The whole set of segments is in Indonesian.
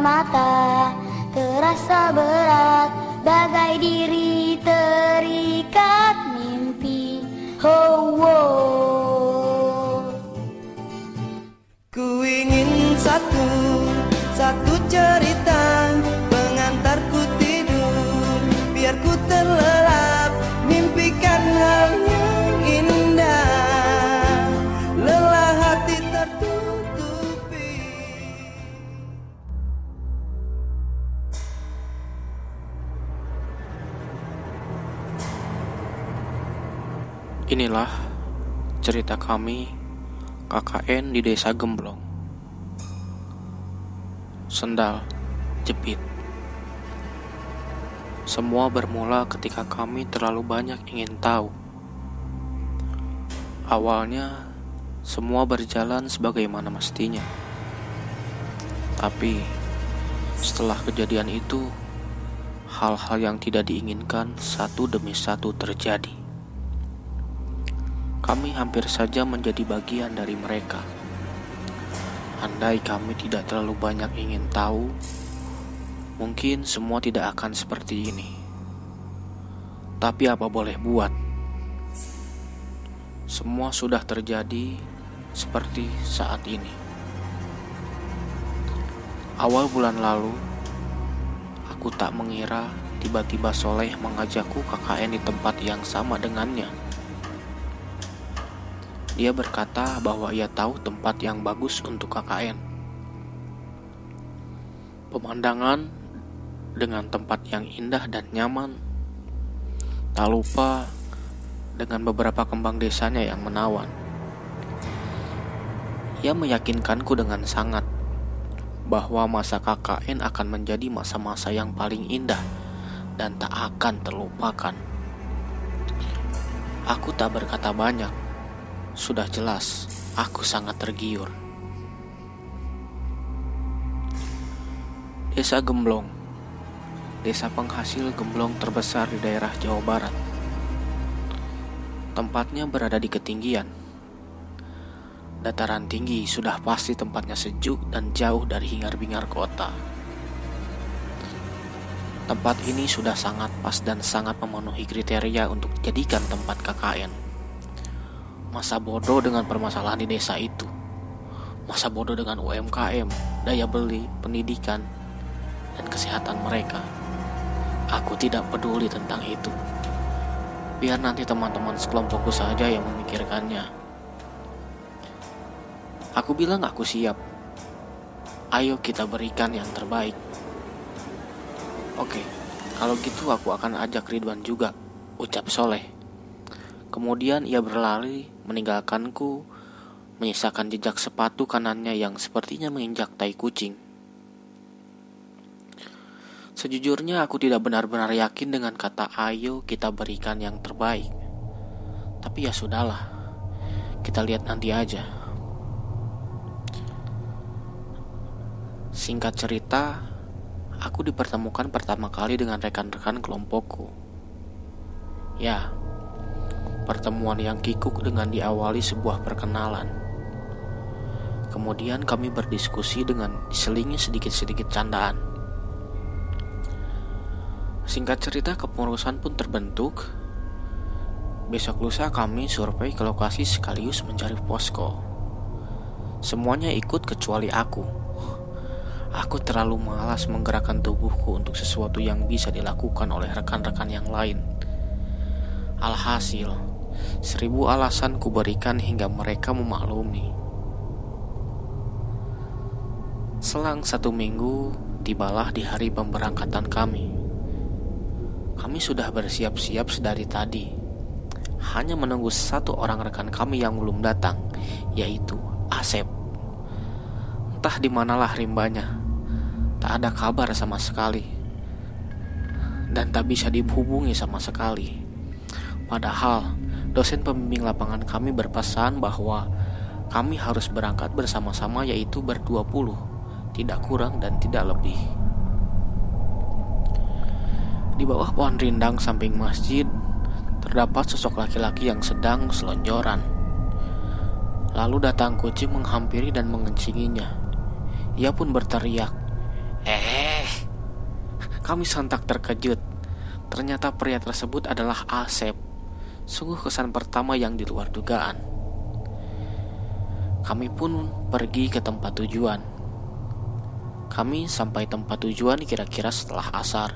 mata Terasa berat. Bagai diri terikat mimpi. Oh, oh. Ku ingin satu, satu cerita Inilah cerita kami KKN di desa Gemblong. Sendal, jepit. Semua bermula ketika kami terlalu banyak ingin tahu. Awalnya, semua berjalan sebagaimana mestinya. Tapi, setelah kejadian itu, hal-hal yang tidak diinginkan satu demi satu terjadi kami hampir saja menjadi bagian dari mereka. Andai kami tidak terlalu banyak ingin tahu, mungkin semua tidak akan seperti ini. Tapi apa boleh buat? Semua sudah terjadi seperti saat ini. Awal bulan lalu, aku tak mengira tiba-tiba Soleh mengajakku KKN di tempat yang sama dengannya. Dia berkata bahwa ia tahu tempat yang bagus untuk KKN. Pemandangan dengan tempat yang indah dan nyaman. Tak lupa dengan beberapa kembang desanya yang menawan. Ia meyakinkanku dengan sangat bahwa masa KKN akan menjadi masa-masa yang paling indah dan tak akan terlupakan. Aku tak berkata banyak sudah jelas, aku sangat tergiur. Desa Gemblong. Desa penghasil gemblong terbesar di daerah Jawa Barat. Tempatnya berada di ketinggian. Dataran tinggi sudah pasti tempatnya sejuk dan jauh dari hingar-bingar kota. Tempat ini sudah sangat pas dan sangat memenuhi kriteria untuk dijadikan tempat KKN Masa bodoh dengan permasalahan di desa itu. Masa bodoh dengan UMKM, daya beli, pendidikan, dan kesehatan mereka. Aku tidak peduli tentang itu. Biar nanti teman-teman sekelompokku saja yang memikirkannya. Aku bilang aku siap. Ayo kita berikan yang terbaik. Oke, kalau gitu aku akan ajak Ridwan juga, ucap Soleh. Kemudian ia berlari meninggalkanku, menyisakan jejak sepatu kanannya yang sepertinya menginjak tai kucing. Sejujurnya aku tidak benar-benar yakin dengan kata ayo kita berikan yang terbaik. Tapi ya sudahlah, kita lihat nanti aja. Singkat cerita, aku dipertemukan pertama kali dengan rekan-rekan kelompokku. Ya, Pertemuan yang kikuk dengan diawali sebuah perkenalan. Kemudian kami berdiskusi dengan diselingi sedikit-sedikit candaan. Singkat cerita kepengurusan pun terbentuk. Besok lusa kami survei ke lokasi sekaligus mencari posko. Semuanya ikut kecuali aku. Aku terlalu malas menggerakkan tubuhku untuk sesuatu yang bisa dilakukan oleh rekan-rekan yang lain. Alhasil, Seribu alasan kuberikan hingga mereka memaklumi. Selang satu minggu, tibalah di hari pemberangkatan kami. Kami sudah bersiap-siap sedari tadi. Hanya menunggu satu orang rekan kami yang belum datang, yaitu Asep. Entah di manalah rimbanya. Tak ada kabar sama sekali. Dan tak bisa dihubungi sama sekali. Padahal dosen pembimbing lapangan kami berpesan bahwa kami harus berangkat bersama-sama yaitu berdua puluh, tidak kurang dan tidak lebih. Di bawah pohon rindang samping masjid terdapat sosok laki-laki yang sedang selonjoran. Lalu datang kucing menghampiri dan mengencinginya. Ia pun berteriak, Eh, kami sontak terkejut. Ternyata pria tersebut adalah Asep. Sungguh kesan pertama yang di luar dugaan. Kami pun pergi ke tempat tujuan. Kami sampai tempat tujuan kira-kira setelah asar.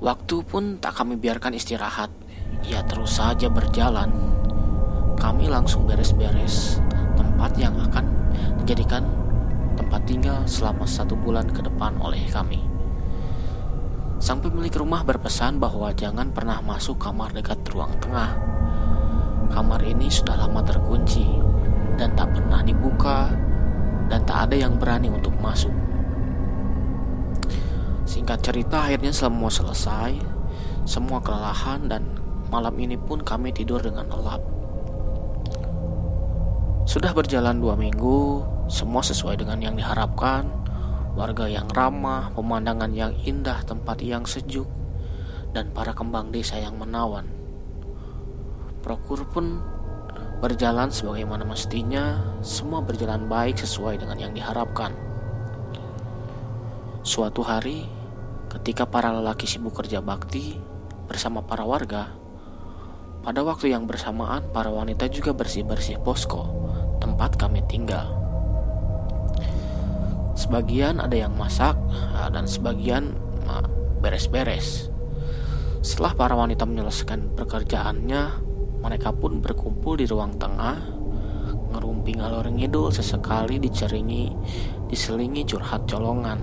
Waktu pun tak kami biarkan istirahat. Ya terus saja berjalan. Kami langsung beres-beres tempat yang akan dijadikan tempat tinggal selama satu bulan ke depan oleh kami. Sang pemilik rumah berpesan bahwa jangan pernah masuk kamar dekat ruang tengah. Kamar ini sudah lama terkunci dan tak pernah dibuka dan tak ada yang berani untuk masuk. Singkat cerita akhirnya semua selesai, semua kelelahan dan malam ini pun kami tidur dengan lelap. Sudah berjalan dua minggu, semua sesuai dengan yang diharapkan. Warga yang ramah, pemandangan yang indah, tempat yang sejuk, dan para kembang desa yang menawan. Prokur pun berjalan sebagaimana mestinya, semua berjalan baik sesuai dengan yang diharapkan. Suatu hari, ketika para lelaki sibuk kerja bakti bersama para warga, pada waktu yang bersamaan para wanita juga bersih-bersih posko tempat kami tinggal. Sebagian ada yang masak ah, dan sebagian ah, beres-beres. Setelah para wanita menyelesaikan pekerjaannya, mereka pun berkumpul di ruang tengah, ngerumpi ngalor ngidul sesekali diceringi, diselingi curhat colongan.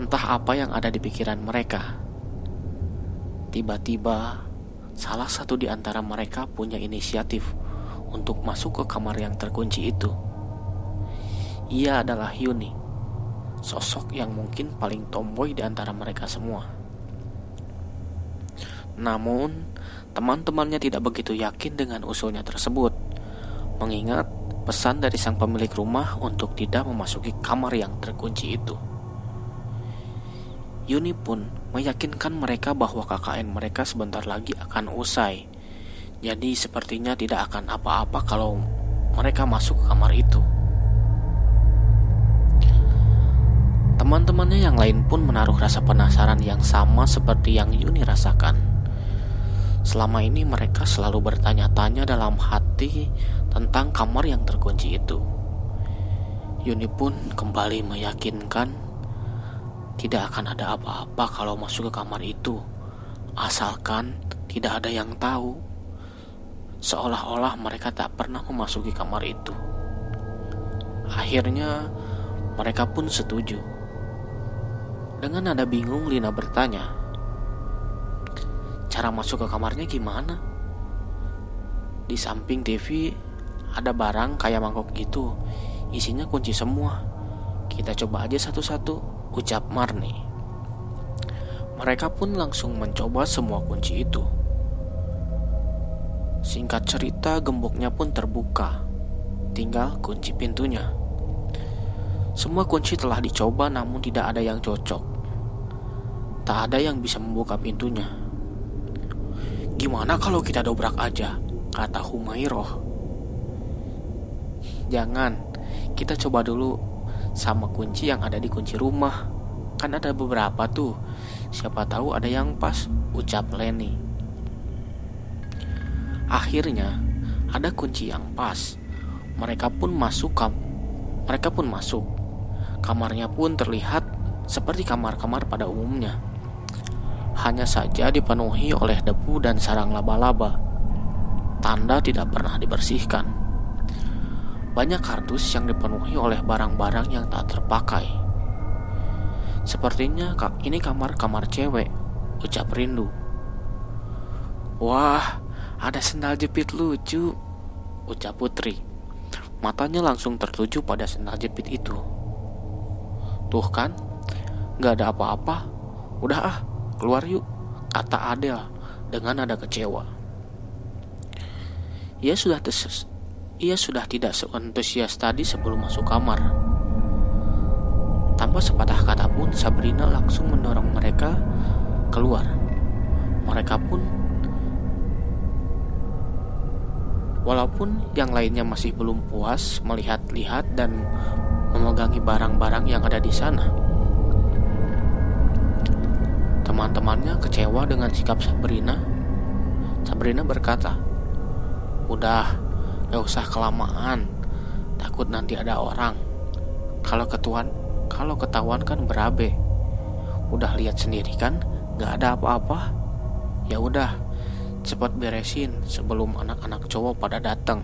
Entah apa yang ada di pikiran mereka. Tiba-tiba, salah satu di antara mereka punya inisiatif untuk masuk ke kamar yang terkunci itu. Ia adalah Yuni, sosok yang mungkin paling tomboy di antara mereka semua. Namun, teman-temannya tidak begitu yakin dengan usulnya tersebut, mengingat pesan dari sang pemilik rumah untuk tidak memasuki kamar yang terkunci itu. Yuni pun meyakinkan mereka bahwa KKN mereka sebentar lagi akan usai. Jadi sepertinya tidak akan apa-apa kalau mereka masuk ke kamar itu. Teman-temannya yang lain pun menaruh rasa penasaran yang sama seperti yang Yuni rasakan. Selama ini mereka selalu bertanya-tanya dalam hati tentang kamar yang terkunci itu. Yuni pun kembali meyakinkan tidak akan ada apa-apa kalau masuk ke kamar itu, asalkan tidak ada yang tahu. Seolah-olah mereka tak pernah memasuki kamar itu. Akhirnya, mereka pun setuju dengan nada bingung Lina bertanya, Cara masuk ke kamarnya gimana? Di samping TV ada barang kayak mangkok gitu, isinya kunci semua. Kita coba aja satu-satu, ucap Marni. Mereka pun langsung mencoba semua kunci itu. Singkat cerita, gemboknya pun terbuka. Tinggal kunci pintunya. Semua kunci telah dicoba namun tidak ada yang cocok. Tak ada yang bisa membuka pintunya. Gimana kalau kita dobrak aja? Kata Humairoh. Jangan, kita coba dulu sama kunci yang ada di kunci rumah. Kan ada beberapa tuh. Siapa tahu ada yang pas, ucap Lenny. Akhirnya, ada kunci yang pas. Mereka pun masuk kam mereka pun masuk. Kamarnya pun terlihat seperti kamar-kamar pada umumnya hanya saja dipenuhi oleh debu dan sarang laba-laba. Tanda tidak pernah dibersihkan. Banyak kardus yang dipenuhi oleh barang-barang yang tak terpakai. Sepertinya ini kamar-kamar cewek, ucap Rindu. Wah, ada sendal jepit lucu, ucap Putri. Matanya langsung tertuju pada sendal jepit itu. Tuh kan, gak ada apa-apa. Udah ah, Keluar yuk, kata Adel dengan nada kecewa. Ia sudah ia sudah tidak seantusias tadi sebelum masuk kamar. Tanpa sepatah kata pun, Sabrina langsung mendorong mereka keluar. Mereka pun Walaupun yang lainnya masih belum puas melihat-lihat dan memegangi barang-barang yang ada di sana. Teman-temannya kecewa dengan sikap Sabrina. Sabrina berkata, "Udah, gak usah kelamaan. Takut nanti ada orang. Kalau ketuan, kalau ketahuan kan berabe. Udah lihat sendiri kan, gak ada apa-apa. Ya udah, cepat beresin sebelum anak-anak cowok pada datang."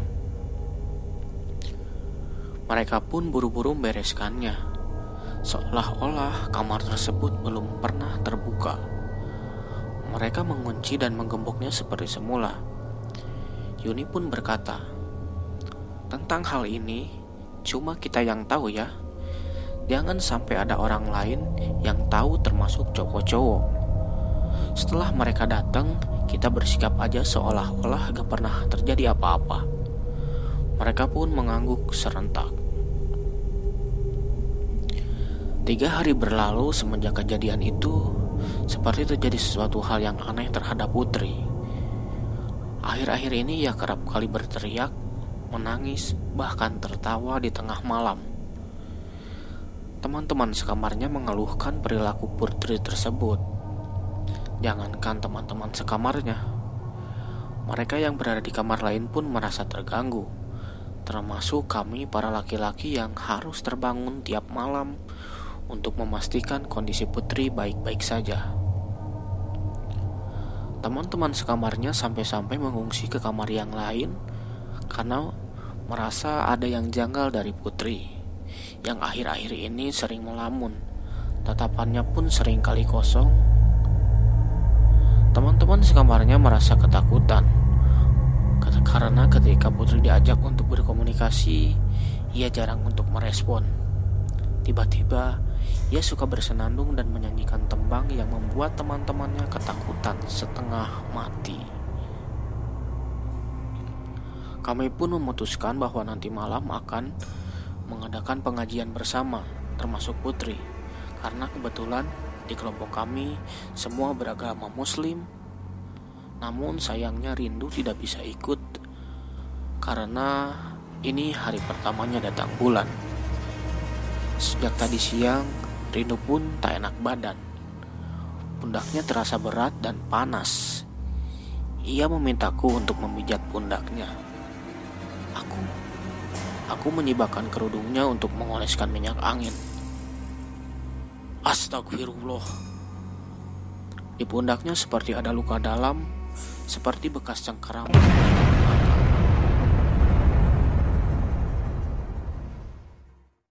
Mereka pun buru-buru membereskannya seolah-olah kamar tersebut belum pernah terbuka. Mereka mengunci dan menggemboknya seperti semula. Yuni pun berkata, "Tentang hal ini, cuma kita yang tahu ya. Jangan sampai ada orang lain yang tahu termasuk cowok-cowok." Setelah mereka datang, kita bersikap aja seolah-olah gak pernah terjadi apa-apa. Mereka pun mengangguk serentak. Tiga hari berlalu semenjak kejadian itu, seperti terjadi sesuatu hal yang aneh terhadap Putri. Akhir-akhir ini ia kerap kali berteriak, menangis, bahkan tertawa di tengah malam. Teman-teman sekamarnya mengeluhkan perilaku Putri tersebut. Jangankan teman-teman sekamarnya, mereka yang berada di kamar lain pun merasa terganggu, termasuk kami para laki-laki yang harus terbangun tiap malam untuk memastikan kondisi putri baik-baik saja. Teman-teman sekamarnya sampai-sampai mengungsi ke kamar yang lain karena merasa ada yang janggal dari putri yang akhir-akhir ini sering melamun. Tatapannya pun sering kali kosong. Teman-teman sekamarnya merasa ketakutan karena ketika putri diajak untuk berkomunikasi, ia jarang untuk merespon. Tiba-tiba ia suka bersenandung dan menyanyikan tembang yang membuat teman-temannya ketakutan setengah mati. Kami pun memutuskan bahwa nanti malam akan mengadakan pengajian bersama, termasuk Putri, karena kebetulan di kelompok kami semua beragama Muslim. Namun sayangnya Rindu tidak bisa ikut karena ini hari pertamanya datang bulan. Sejak tadi siang, Rino pun tak enak badan. Pundaknya terasa berat dan panas. Ia memintaku untuk memijat pundaknya. Aku aku menyibakkan kerudungnya untuk mengoleskan minyak angin. Astagfirullah. Di pundaknya seperti ada luka dalam, seperti bekas cengkeram.